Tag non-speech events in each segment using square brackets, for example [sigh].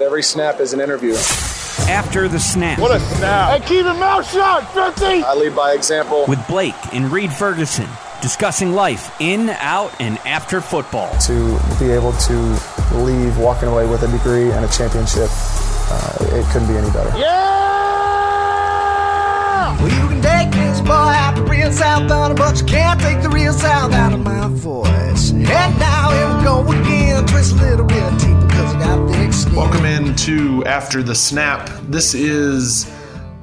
Every snap is an interview. After the snap. What a snap. Hey, keep your mouth shut, 50! I lead by example. With Blake and Reid Ferguson discussing life in, out, and after football. To be able to leave walking away with a degree and a championship, uh, it couldn't be any better. Yeah! Well, you can take this boy out the real South Thunder, but you can't take the real South out of my voice. And now here we go again, twist a little bit deeper because I got thick skin. Welcome into After the Snap. This is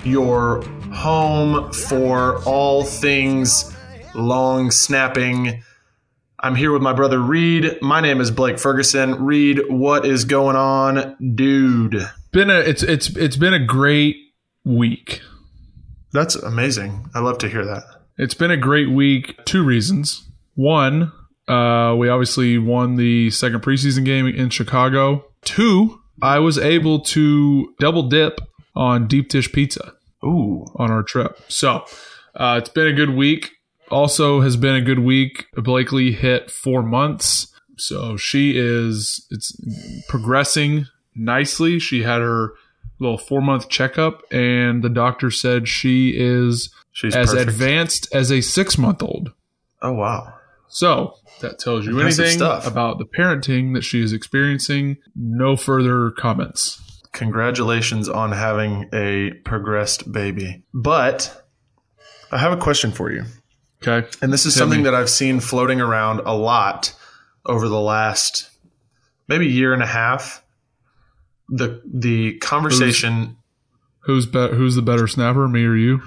your home for all things long snapping. I'm here with my brother Reid. My name is Blake Ferguson. Reid, what is going on, dude? Been a it's it's it's been a great week. That's amazing. I love to hear that. It's been a great week. Two reasons. One, uh, we obviously won the second preseason game in Chicago. Two, I was able to double dip on deep dish pizza Ooh, on our trip. So uh, it's been a good week. Also has been a good week. Blakely hit four months, so she is it's progressing nicely. She had her little four month checkup, and the doctor said she is she's as perfect. advanced as a six month old. Oh wow. So that tells you Impressive anything stuff. about the parenting that she is experiencing. No further comments. Congratulations on having a progressed baby. But I have a question for you. Okay. And this is Hit something me. that I've seen floating around a lot over the last maybe year and a half. The the conversation Who's be- who's the better snapper, me or you?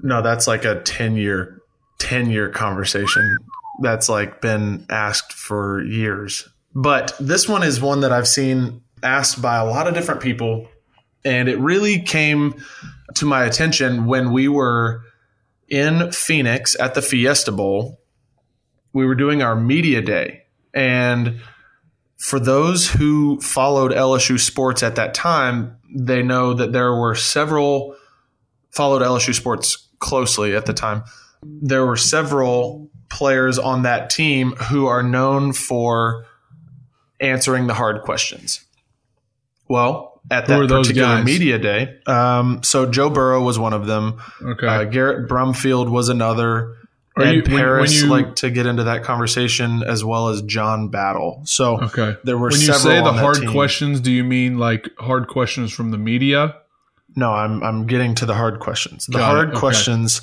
no, that's like a 10 year 10 year conversation that's like been asked for years. But this one is one that I've seen asked by a lot of different people and it really came to my attention when we were in Phoenix at the Fiesta Bowl. We were doing our media day. And for those who followed LSU sports at that time, they know that there were several, followed LSU sports closely at the time. There were several players on that team who are known for answering the hard questions. Well, at that particular media day, um, so Joe Burrow was one of them. Okay. Uh, Garrett Brumfield was another. Are Ed you- when- when Paris you- liked to get into that conversation as well as John Battle. So okay. there were when you say the hard team. questions, do you mean like hard questions from the media? No, I'm I'm getting to the hard questions. The Got hard Okay. questions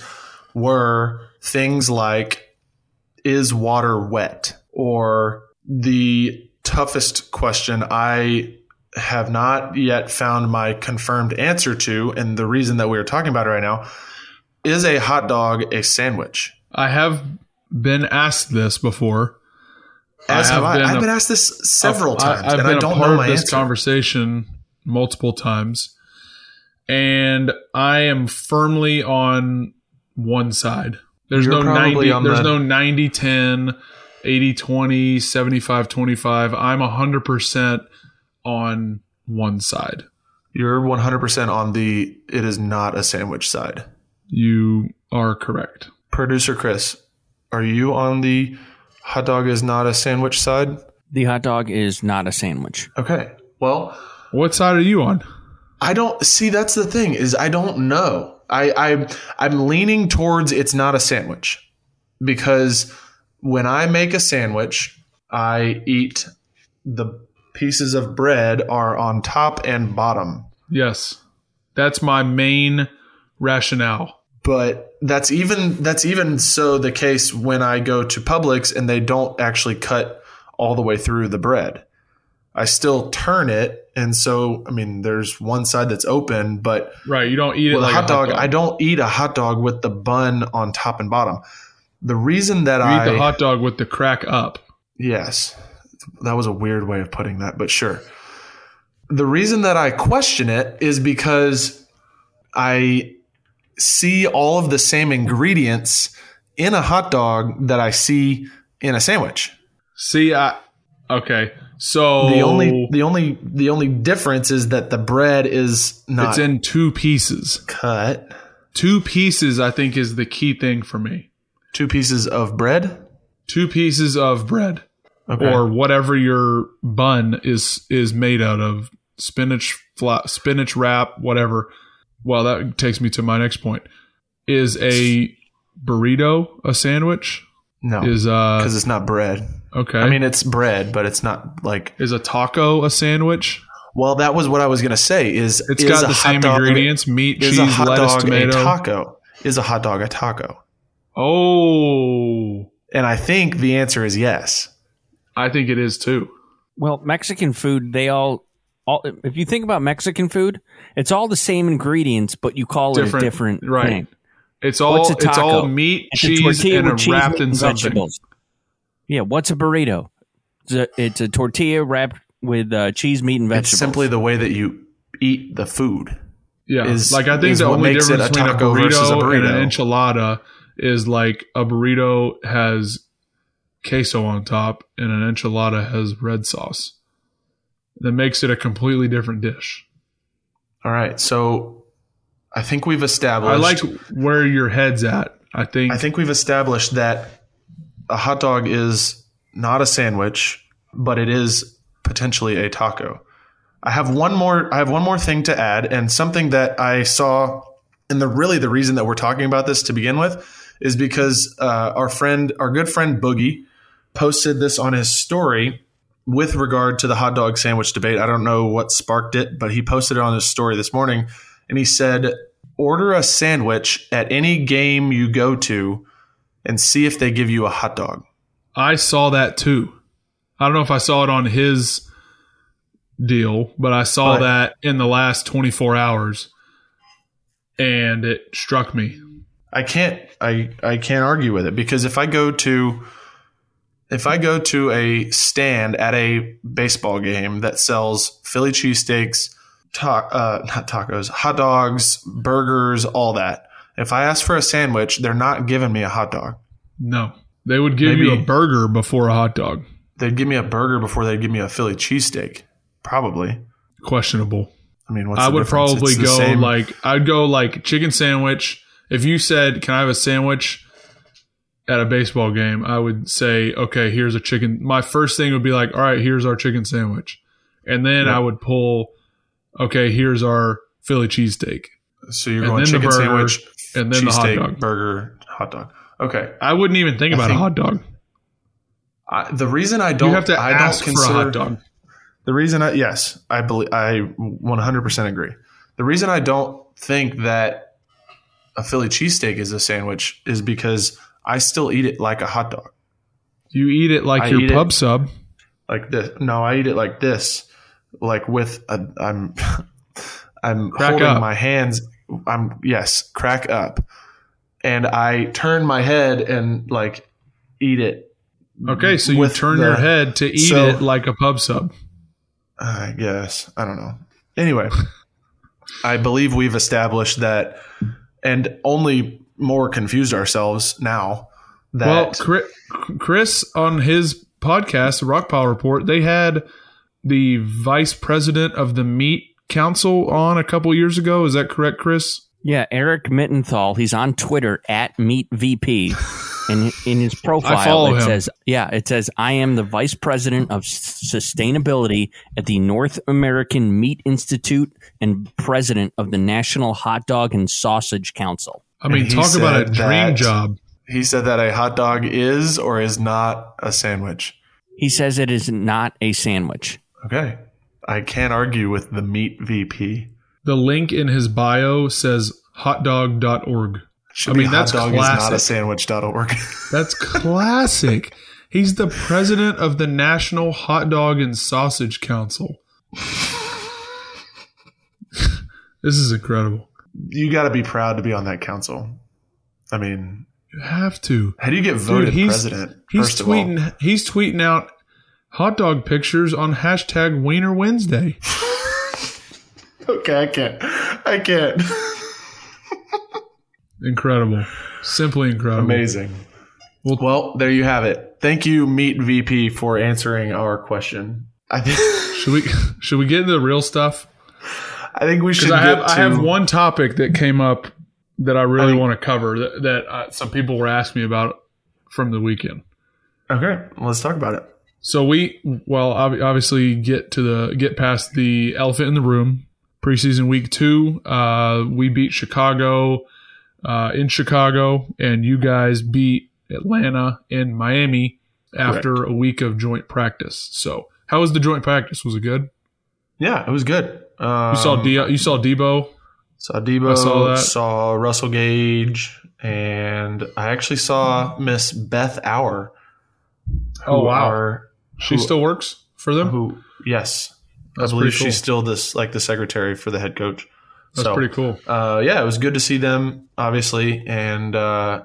were things like is water wet or the toughest question I have not yet found my confirmed answer to and the reason that we are talking about it right now is a hot dog a sandwich. I have been asked this before. As I have have I. been I've a- been asked this several I- times I've and been I don't a part know of this answer. conversation multiple times, and I am firmly on one side. There's You're no 90 on there's the- no 90 10 80 20 75 25 i'm 100% on one side You're 100% on the it is not a sandwich side. you are correct Producer Chris, are you on the hot dog is not a sandwich side? The hot dog is not a sandwich. Okay. Well, what side are you on I don't see that's the thing is I don't know. I I I'm leaning towards it's not a sandwich because when I make a sandwich, I eat the pieces of bread are on top and bottom. yes that's my main rationale but that's even that's even so the case when I go to Publix and they don't actually cut all the way through the bread. I still turn it, and so I mean, there's one side that's open, but right you don't eat it with like a hot dog, I don't eat a hot dog with the bun on top and bottom. The reason that you I eat the hot dog with the crack up Yes. That was a weird way of putting that, but sure. The reason that I question it is because I see all of the same ingredients in a hot dog that I see in a sandwich. see i okay so The only the only the only difference is that the bread is not it's in two pieces cut. two pieces i think is the key thing for me Two pieces of bread. two pieces of bread Okay. or whatever your bun is is made out of spinach flat, spinach wrap, whatever. Well, that takes me to my next point. Is a burrito a sandwich? No, Is uh because it's not bread. Okay? I mean, it's bread, but it's not like. is a taco a sandwich? Well, that was what I was gonna say. Is It's is got a the same dog- ingredients: meat, Is cheese, a hot lettuce, dog tomato. a taco? Is a hot dog a taco? Oh, And I think the answer is yes. I think it is too. Well, Mexican food, they all, all. If you think about Mexican food, it's all the same ingredients, but you call it a different right? thing. It's all What's a it's taco? all meat, It's cheese, and a with cheese, wrapped in and something. vegetables. Yeah, what's a burrito? It's a, it's a tortilla wrapped with uh, cheese, meat, and vegetables. It's simply the way that you eat the food. Yeah, is- like I think the only difference a between a burrito, versus a and an enchilada is like a burrito has queso on top, and an enchilada has red sauce. That makes it a completely different dish. All right, so I think we've established. I like where your head's at. I think. I think we've established that a hot dog is not a sandwich, but it is potentially a taco. I have one more I have one more thing to add and something that I saw and the really the reason that we're talking about this to begin with is because uh, our friend our good friend Boogie posted this on his story with regard to the hot dog sandwich debate. I don't know what sparked it, but he posted it on his story this morning and he said order a sandwich at any game you go to and see if they give you a hot dog. I saw that too. I don't know if I saw it on his deal, but I saw that in the last 24 hours and it struck me. I can't I I can't argue with it because if I go to if I go to a stand at a baseball game that sells Philly cheesesteaks, ta- uh, not tacos, hot dogs, burgers, all that. If I ask for a sandwich, they're not giving me a hot dog. No. They would give you a burger before a hot dog. They'd give me a burger before they'd give me a Philly cheesesteak. Probably. Questionable. I mean, what's I the would difference? probably go same- like I'd go like chicken sandwich. If you said, "Can I have a sandwich?" at a baseball game, I would say, "Okay, here's a chicken." My first thing would be like, "All right, here's our chicken sandwich," and then Yeah. I would pull, "Okay, here's our Philly cheesesteak," So you're and going chicken burger, sandwich, and then the hot cheesesteak, dog. burger, hot dog. Okay. I wouldn't even think I about think- a hot dog. I, the reason I don't You have to I ask don't for a hot dog. The reason I yes, I believe I 100% agree. The reason I don't think that a Philly cheesesteak is a sandwich is because I still eat it like a hot dog. You eat it like I your pub sub. Like this. No, I eat it like this. Like with a I'm [laughs] I'm Crack holding up. my hands I'm yes, crack up. And I turn my head and like eat it. Okay, so you turn the- your head to eat so- it like a pub sub. I guess. I don't know. Anyway, [laughs] I believe we've established that and only more confused ourselves now that Well, Chri- Chris on his podcast, the Rock Pile Report, they had the vice president of the Meat Council on a couple years ago. Is that correct, Chris? Yeah, Eric Mittenthal. He's on Twitter at MeatVP. And in his [laughs] profile, it him. says, "Yeah, it says I am the vice president of sustainability at the North American Meat Institute and president of the National Hot Dog and Sausage Council." I mean, talk about a dream that- job. he said that a hot dog is or is not a sandwich. He says it is not a sandwich. Okay. I can't argue with the meat VP. The link in his bio says hotdog.org. Should I mean, that's dog is not a classic. sandwich.org. [laughs] That's classic. He's the president of the National Hot Dog and Sausage Council. [laughs] this is incredible. you got to be proud to be on that council. I mean, You have to. how do you get voted he's- president? He's first of all? tweeting. He's tweeting out hot dog pictures on hashtag Wiener Wednesday. [laughs] Okay, I can't. I can't. [laughs] Incredible, simply incredible. Amazing. Well- Well, there you have it. Thank you, Meat VP, for answering our question. I think [laughs] Should we should we get into the real stuff? I think we should. I have get I have one topic that came up that I really I- want to cover that, that uh, some people were asking me about from the weekend. Okay, let's talk about it. So we well ob- obviously get to the get past the elephant in the room. Preseason week two, uh, we beat Chicago uh, in Chicago, and you guys beat Atlanta in Miami after a week of joint practice. So how was the joint practice? Was it good? Yeah, it was good. Um, You saw D- you saw Debo. Saw Debo, I saw that. saw Russell Gage, and I actually saw Miss Beth Hour. Oh, wow. are- She who- still works for them. who? Yes, That's I believe cool. she's still this like the secretary for the head coach. That's So, pretty cool. Uh, yeah, it was good to see them, obviously, and uh,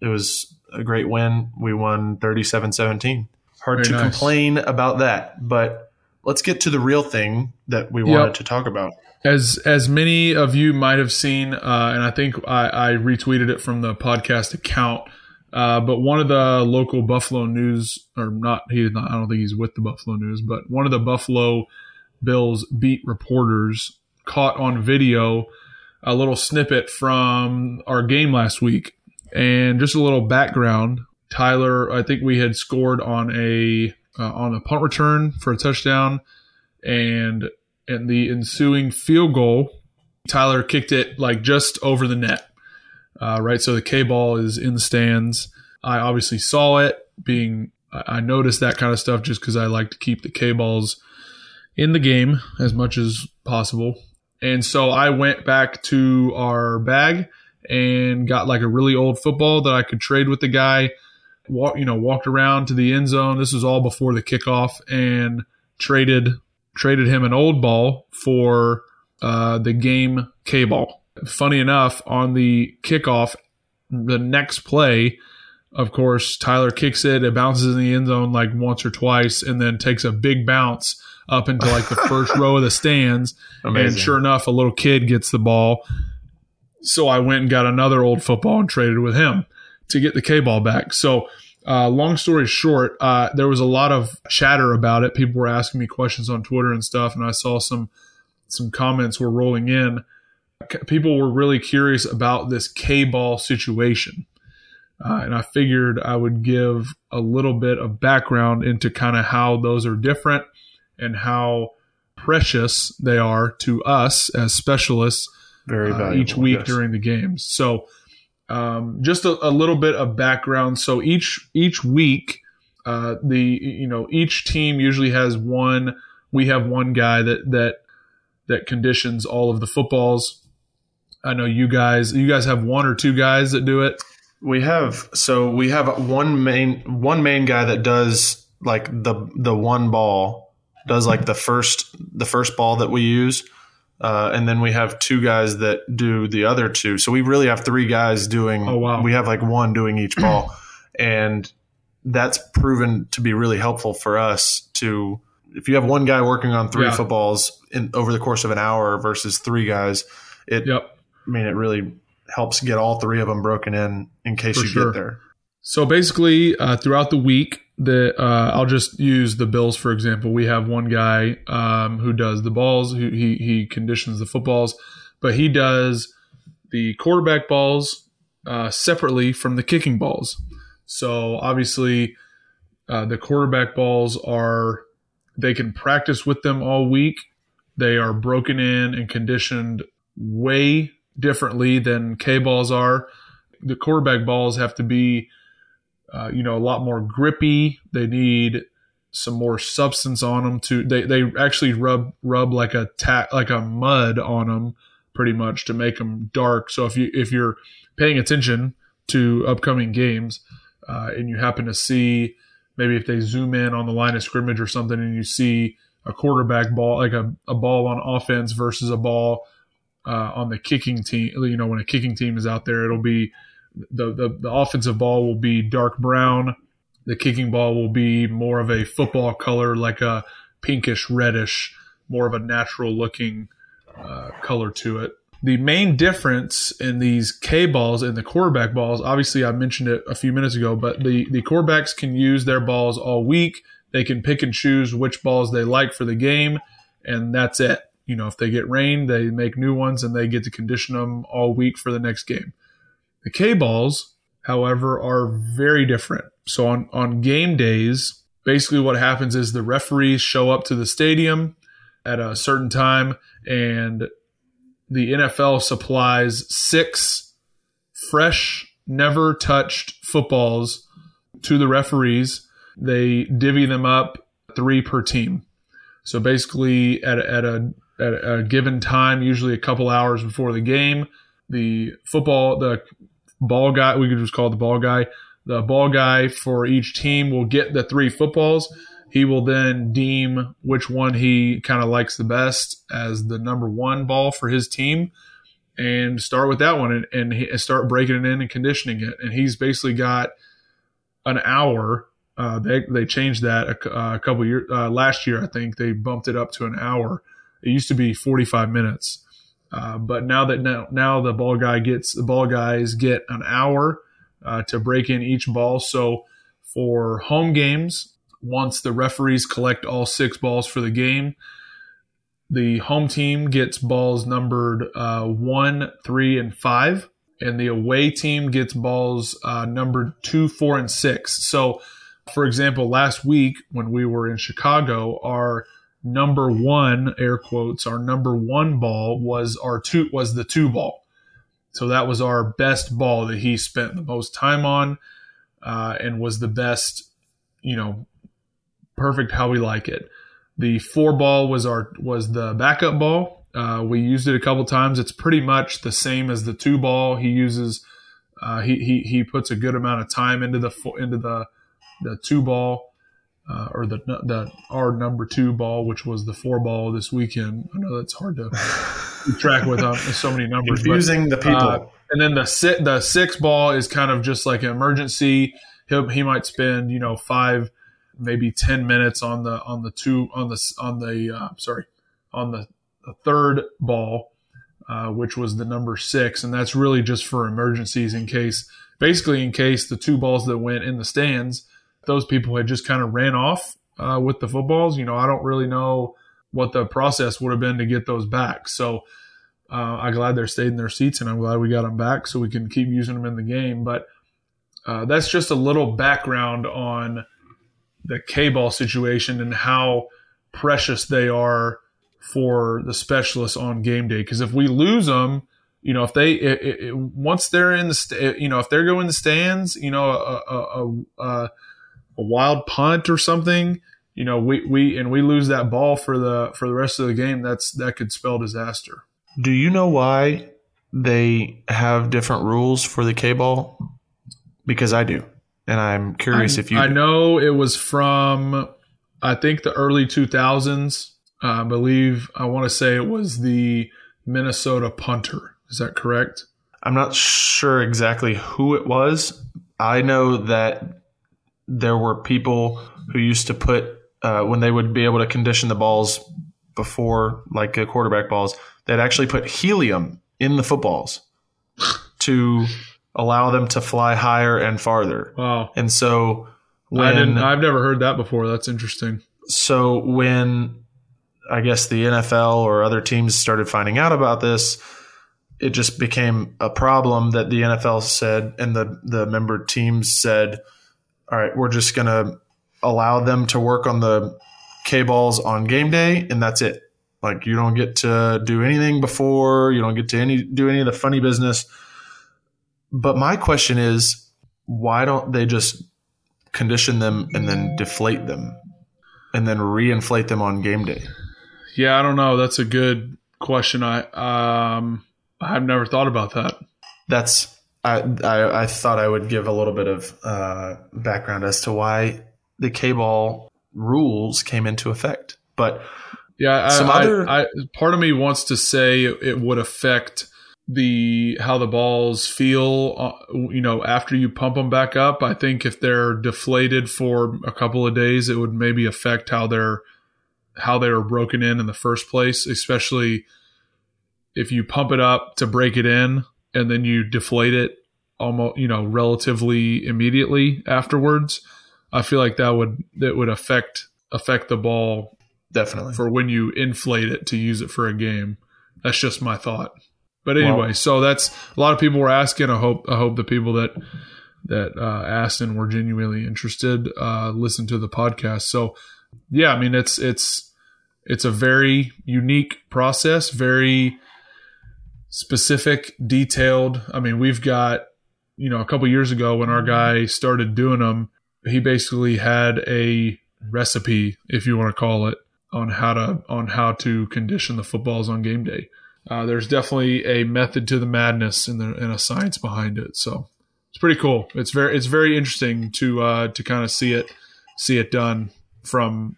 it was a great win. We won 37-17. Hard Very to nice. complain about that, but let's get to the real thing that we Yep. wanted to talk about. As as many of you might have seen, uh, and I think I, I retweeted it from the podcast account. Uh, but one of the local Buffalo News, or not, he is not. I don't think he's with the Buffalo News, but one of the Buffalo Bills beat reporters caught on video a little snippet from our game last week, and just a little background. Tyler, I think we had scored on a uh, on a punt return for a touchdown, and in the ensuing field goal, Tyler kicked it like just over the net. Uh, right, so the K ball is in the stands. I obviously saw it. Being, I noticed that kind of stuff just because I like to keep the K balls in the game as much as possible. And so I went back to our bag and got like a really old football that I could trade with the guy. Walk, you know, walked around to the end zone. This was all before the kickoff, and traded traded him an old ball for uh, the game K ball. Funny enough, on the kickoff, the next play, of course, Tyler kicks it. It bounces in the end zone like once or twice, and then takes a big bounce up into like the first [laughs] row of the stands. And sure enough, a little kid gets the ball. So I went and got another old football and traded with him to get the K ball back. So, uh, long story short, uh, there was a lot of chatter about it. People were asking me questions on Twitter and stuff, and I saw some some comments were rolling in. People were really curious about this K ball situation. Uh, and I figured I would give a little bit of background into kind of how those are different and how precious they are to us as specialists Very uh, valuable each week yes. during the games. So, um, just a, a little bit of background. So each each week, uh, the you know each team usually has one. We have one guy that that that conditions all of the footballs. I know you guys. You guys have one or two guys that do it. We have so we have one main one main guy that does like the the one ball does like the first the first ball that we use, uh, and then we have two guys that do the other two. So we really have three guys doing. Oh, wow. We have like one doing each ball, [clears throat] and that's proven to be really helpful for us to. If you have one guy working on three Yeah. footballs in over the course of an hour versus three guys, it Yep. I mean, it really helps get all three of them broken in in case For you sure. get there. So basically, uh, throughout the week, the uh, I'll just use the Bills for example. We have one guy um, who does the balls, who he he conditions the footballs, but he does the quarterback balls uh, separately from the kicking balls. So obviously, uh, the quarterback balls are they can practice with them all week. They are broken in and conditioned way differently than K balls are. The quarterback balls have to be uh, you know, a lot more grippy. They need some more substance on them to. They they actually rub rub like a ta- like a mud on them, pretty much to make them dark. So if you if you're paying attention to upcoming games, uh, and you happen to see maybe if they zoom in on the line of scrimmage or something, and you see a quarterback ball like a, a ball on offense versus a ball uh, on the kicking team. You know, when a kicking team is out there, it'll be the, the the offensive ball will be dark brown. The kicking ball will be more of a football color, like a pinkish reddish, more of a natural looking uh, color to it. The main difference in these K balls and the quarterback balls, obviously, I mentioned it a few minutes ago, but the, the quarterbacks can use their balls all week. They can pick and choose which balls they like for the game, and that's it. You know, if they get rain, they make new ones and they get to condition them all week for the next game. The K balls, however, are very different. So on, on game days, basically what happens is the referees show up to the stadium at a certain time and the NFL supplies six fresh, never touched footballs to the referees. They divvy them up three per team. So basically, at, at, a, at a given time, usually a couple hours before the game, the football, the ball guy, we could just call the ball guy, the ball guy for each team will get the three footballs. He will then deem which one he kind of likes the best as the number one ball for his team and start with that one and, and start breaking it in and conditioning it. And he's basically got an hour. Uh, they, they changed that a, a couple years uh, last year. I think they bumped it up to an hour. It used to be 45 minutes. Uh, but now that now, now the ball guy gets the ball guys get an hour uh, to break in each ball. So for home games, once the referees collect all six balls for the game, the home team gets balls numbered uh, one, three, and five, and the away team gets balls uh, numbered two, four, and six. So, for example, last week when we were in Chicago, our number one air quotes our number one ball was our two was the two ball so that was our best ball that he spent the most time on uh, and was the best, you know, perfect how we like it. The four ball was our was the backup ball. Uh, we used it a couple times. It's pretty much the same as the two ball. He uses uh, he, he he puts a good amount of time into the into the the two ball uh, or the the our number two ball, which was the four ball this weekend. I know that's hard to [laughs] track with um, so many numbers. Confusing but, the people. Uh, and then the si- the six ball is kind of just like an emergency. He he might spend you know five, maybe ten minutes on the on the two on the on the uh, sorry on the, the third ball, uh, which was the number six, and that's really just for emergencies in case, basically in case the two balls that went in the stands those people had just kind of ran off uh, with the footballs. You know, I don't really know what the process would have been to get those back. So uh, I'm glad they're stayed in their seats, and I'm glad we got them back so we can keep using them in the game. But uh, that's just a little background on the K-ball situation and how precious they are for the specialists on game day. Because if we lose them, you know, if they it, it, once they're in the you know if they're going the stands, you know, a, a, a, a wild punt or something, you know, we, we and we lose that ball for the for the rest of the game, that's that could spell disaster. Do you know why they have different rules for the K ball? Because I do. And I'm curious I, if you I know it was from I think the early 2000s. Uh, I believe I want to say it was the Minnesota punter. Is that correct? I'm not sure exactly who it was. I know that there were people who used to put uh, when they would be able to condition the balls before like uh, quarterback balls they'd actually put helium in the footballs to allow them to fly higher and farther. Wow. And so when I didn't, i've never heard that before. That's interesting. So when i guess the nfl or other teams started finding out about this it just became a problem that the nfl said and the the member teams said all right, we're just going to allow them to work on the K balls on game day, and that's it. Like you don't get to do anything before, you don't get to any do any of the funny business. But my question is, why don't they just condition them and then deflate them and then reinflate them on game day? Yeah, I don't know. That's a good question. I um I've never thought about that. That's I, I, I thought I would give a little bit of uh, background as to why the K-ball rules came into effect. But yeah, some I, other I, part of me wants to say it would affect the how the balls feel uh, you know after you pump them back up i think if they're deflated for a couple of days it would maybe affect how they're how they were broken in in the first place especially if you pump it up to break it in and then you deflate it almost you know relatively immediately afterwards i feel like that would that would affect affect the ball definitely. for when you inflate it to use it for a game. That's just my thought. But anyway so that's a lot of people were asking. I hope i hope the people that that uh, asked and were genuinely interested uh, listened to the podcast. So yeah, I mean it's it's it's a very unique process, very specific, detailed. I mean, we've got you know a couple years ago when our guy started doing them, he basically had a recipe, if you want to call it, on how to on how to condition the footballs on game day. Uh, there's definitely a method to the madness and, the, and a science behind it. So it's pretty cool. It's very it's very interesting to uh, to kind of see it see it done from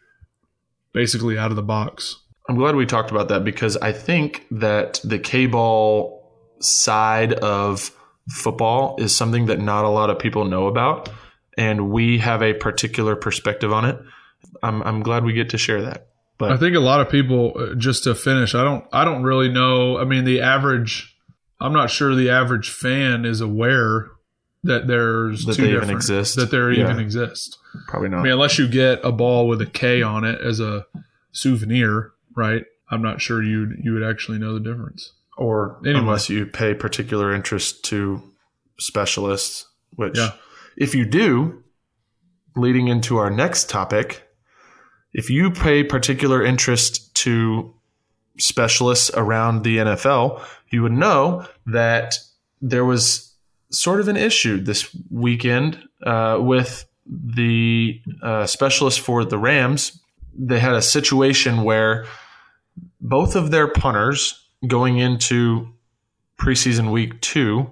basically out of the box. I'm glad we talked about that because I think that the K ball side of football is something that not a lot of people know about, and we have a particular perspective on it. I'm, I'm glad we get to share that. But I think a lot of people, uh, just to finish, I don't I don't really know. I mean, the average, I'm not sure the average fan is aware that there's That two they even different exist. that there Yeah. even exist. probably not. I mean, unless you get a ball with a K on it as a souvenir, right? I'm not sure you you would actually know the difference. or Anyway. unless you pay particular interest to specialists, which Yeah. if you do, leading into our next topic, if you pay particular interest to specialists around the NFL, you would know that there was sort of an issue this weekend uh, with the uh, specialist for the Rams. They had a situation where both of their punters going into preseason week two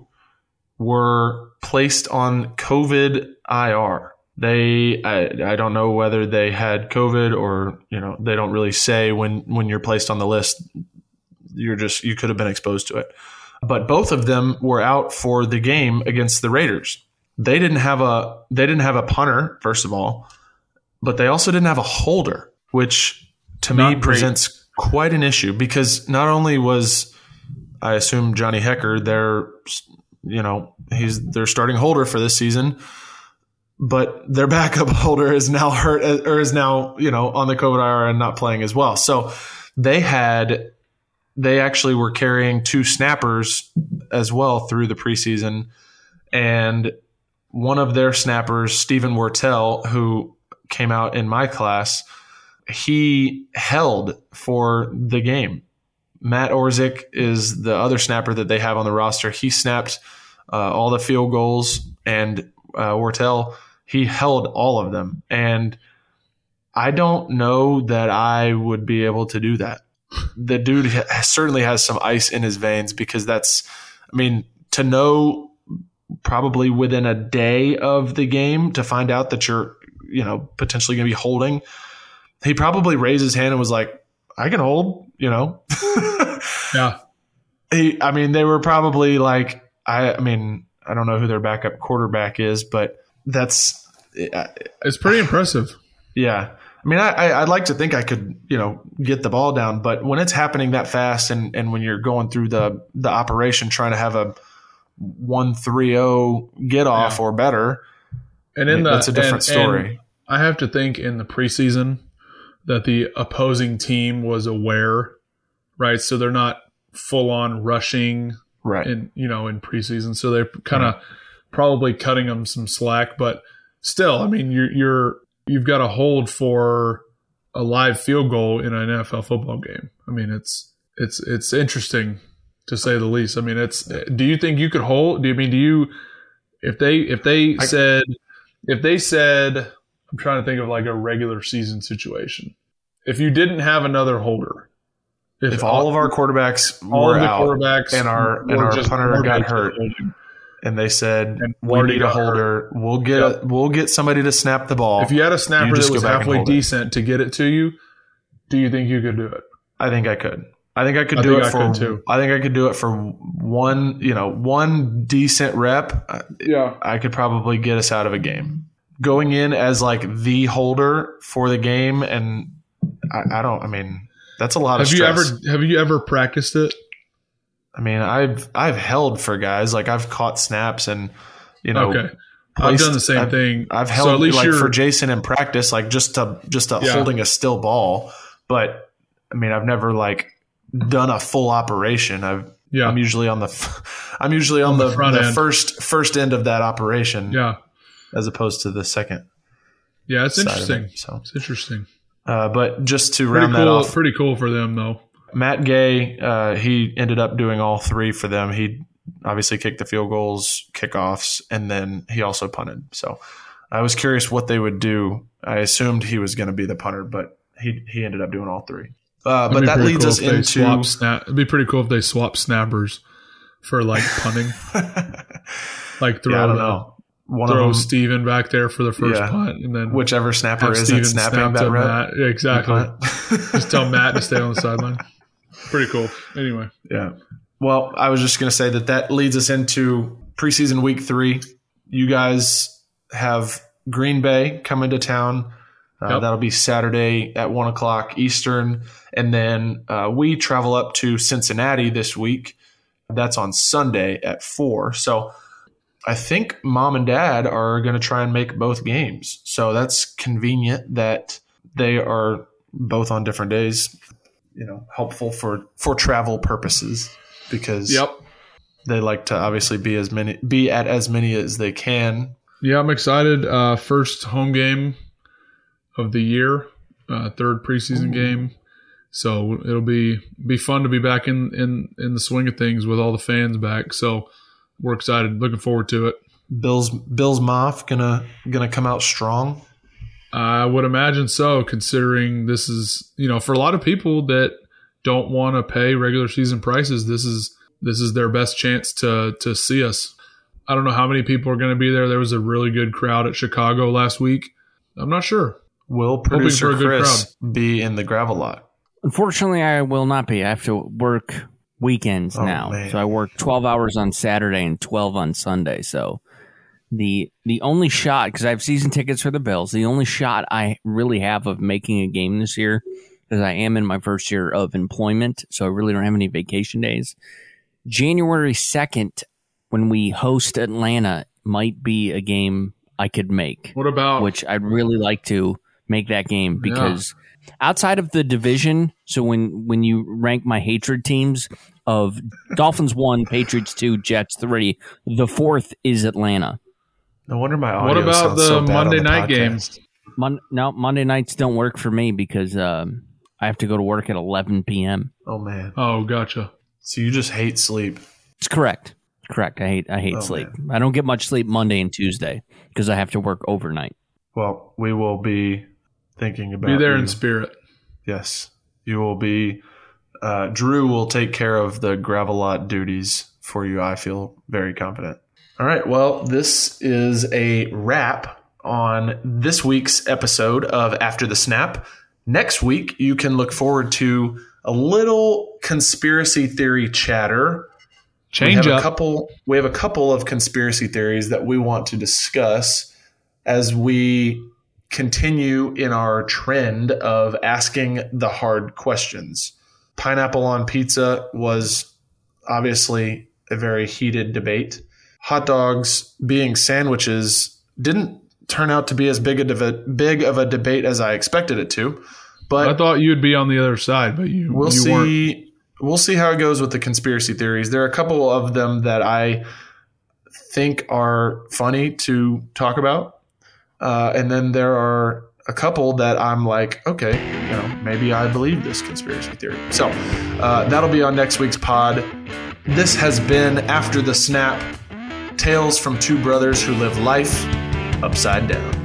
were placed on COVID IR. They, I, I don't know whether they had COVID or, you know, they don't really say when, when you're placed on the list, you're just, you could have been exposed to it. But both of them were out for the game against the Raiders. They didn't have a, they didn't have a punter, first of all, but they also didn't have a holder, which to me great. presents quite an issue because not only was I assume Johnny Hekker their you know he's their starting holder for this season, but their [laughs] backup holder is now hurt or is now you know on the COVID IR and not playing as well. So they had they actually were carrying two snappers as well through the preseason, and one of their snappers, Steven Wirtel, who came out in my class, he held for the game. Matt Orzech is the other snapper that they have on the roster. He snapped uh, all the field goals, and uh, Wirtel he held all of them. And I don't know that I would be able to do that. The dude certainly has some ice in his veins because that's, I mean, to know probably within a day of the game to find out that you're, you know, potentially going to be holding. He probably raised his hand and was like, I can hold, you know. [laughs] Yeah. he, I mean, they were probably like, I, I mean, I don't know who their backup quarterback is, but that's, It's pretty impressive. yeah. I mean, I, I, I'd like to think I could, you know, get the ball down, but when it's happening that fast, and, and when you're going through the the operation trying to have a one three zero get off or better, And in the that's a different and- story. and I have to think in the preseason that the opposing team was aware, right? So they're not full on rushing right. in you know in preseason, so they're kind of probably cutting them some slack. But still, I mean, you're you're you've got to hold for a live field goal in an NFL football game. I mean, it's it's it's interesting to say the least. I mean, it's. Do you think you could hold? Do you I mean do you if they if they I- said if they said I'm trying to think of like a regular season situation. If you didn't have another holder, if all of our quarterbacks all were the out quarterbacks and our and our punter got hurt, and they said And we need a holder, we'll get a, we'll get somebody to snap the ball. If you had a snapper that was go back and halfway hold it. decent to get it to you, do you think you could do it? I think I could. I think I could I do it I for. I think I could do it for one. You know, one decent rep. Yeah. I could probably get us out of a game. Going in as like the holder for the game, and I, I don't. I mean, that's a lot of Have you ever have you ever practiced it? I mean, I've I've held for guys like I've caught snaps and you know. okay. I've done the same I've- thing. I've So held at least like for Jason in practice, like just to just to Yeah. holding a still ball. But I mean, I've never like done a full operation. I've Yeah. I'm usually on the [laughs] I'm usually on, On the the, the first first end of that operation yeah. As opposed to the second Yeah, it's interesting. it. So, It's interesting. uh, but just to Pretty round that cool. off, Pretty cool for them though. Matt Gay, uh, he ended up doing all three for them. He obviously kicked the field goals, kickoffs, and then he also punted. So I was curious what they would do. I assumed he was going to be the punter, but he he ended up doing all three. Uh, but that leads cool us into swap snap. It'd be pretty cool if they swap snappers for like punting. [laughs] like throw yeah, I don't know. One throw of them, Steven back there for the first Yeah. punt, and then whichever snapper isn't Steven snapping that rep. Yeah, exactly. [laughs] [laughs] Just tell Matt to stay on the sideline. Pretty cool. Anyway, Yeah. Well, I was just going to say that that leads us into preseason week three. You guys have Green Bay coming to town. Uh, Yep. That'll be Saturday at one o'clock Eastern, and then uh, we travel up to Cincinnati this week. That's on Sunday at four. So I think mom and dad are going to try and make both games. So that's convenient that they are both on different days. You know, helpful for for travel purposes because yep. they like to obviously be as many be at as many as they can. Yeah, I'm excited. Uh, first home game of the year, uh, third preseason game. So it'll be be fun to be back in, in in the swing of things with all the fans back. So we're excited, looking forward to it. Bills Bills Moff gonna gonna come out strong. I would imagine so, considering this is you know for a lot of people that don't want to pay regular season prices, this is this is their best chance to to see us. I don't know how many people are going to be there. There was a really good crowd at Chicago last week. I'm not sure. Will for producer Chris be in the gravel lot? Unfortunately, I will not be. I have to work weekends Oh, now. man. So I work 12 hours on Saturday and 12 on Sunday. So the the only shot because I have season tickets for the Bills. The only shot I really have of making a game this year because I am in my first year of employment, so I really don't have any vacation days. January 2nd when we host Atlanta might be a game I could make What about which I'd really like to make that game because outside of the division, so when when you rank my hatred teams of Dolphins one, Patriots two, Jets three, the fourth is Atlanta. No wonder my audio What about the so Monday the night podcast. games? Mon- no, Monday nights don't work for me because um, I have to go to work at 11 p.m. Oh man, Oh, gotcha. so you just hate sleep. It's correct. Correct. I hate I hate Oh, sleep. I don't get much sleep Monday and Tuesday because I have to work overnight. Well, we will be thinking about Be there you. in spirit. Yes, you will be. Uh, Drew will take care of the gravel lot duties for you. I feel very confident. All right. Well, this is a wrap on this week's episode of After the Snap. Next week, you can look forward to a little conspiracy theory chatter. Change we have up. a couple. We have a couple of conspiracy theories that we want to discuss as we continue in our trend of asking the hard questions. Pineapple on pizza was obviously a very heated debate. Hot dogs being sandwiches didn't turn out to be as big of a big of a debate as I expected it to. But I thought you'd be on the other side, but you we'll you weren't. see we'll see how it goes with the conspiracy theories there are a couple of them that i think are funny to talk about uh, and then there are a couple that i'm like okay you know maybe i believe this conspiracy theory. So uh, that'll be on next week's pod. This has been after the snap tales from two brothers who live life upside down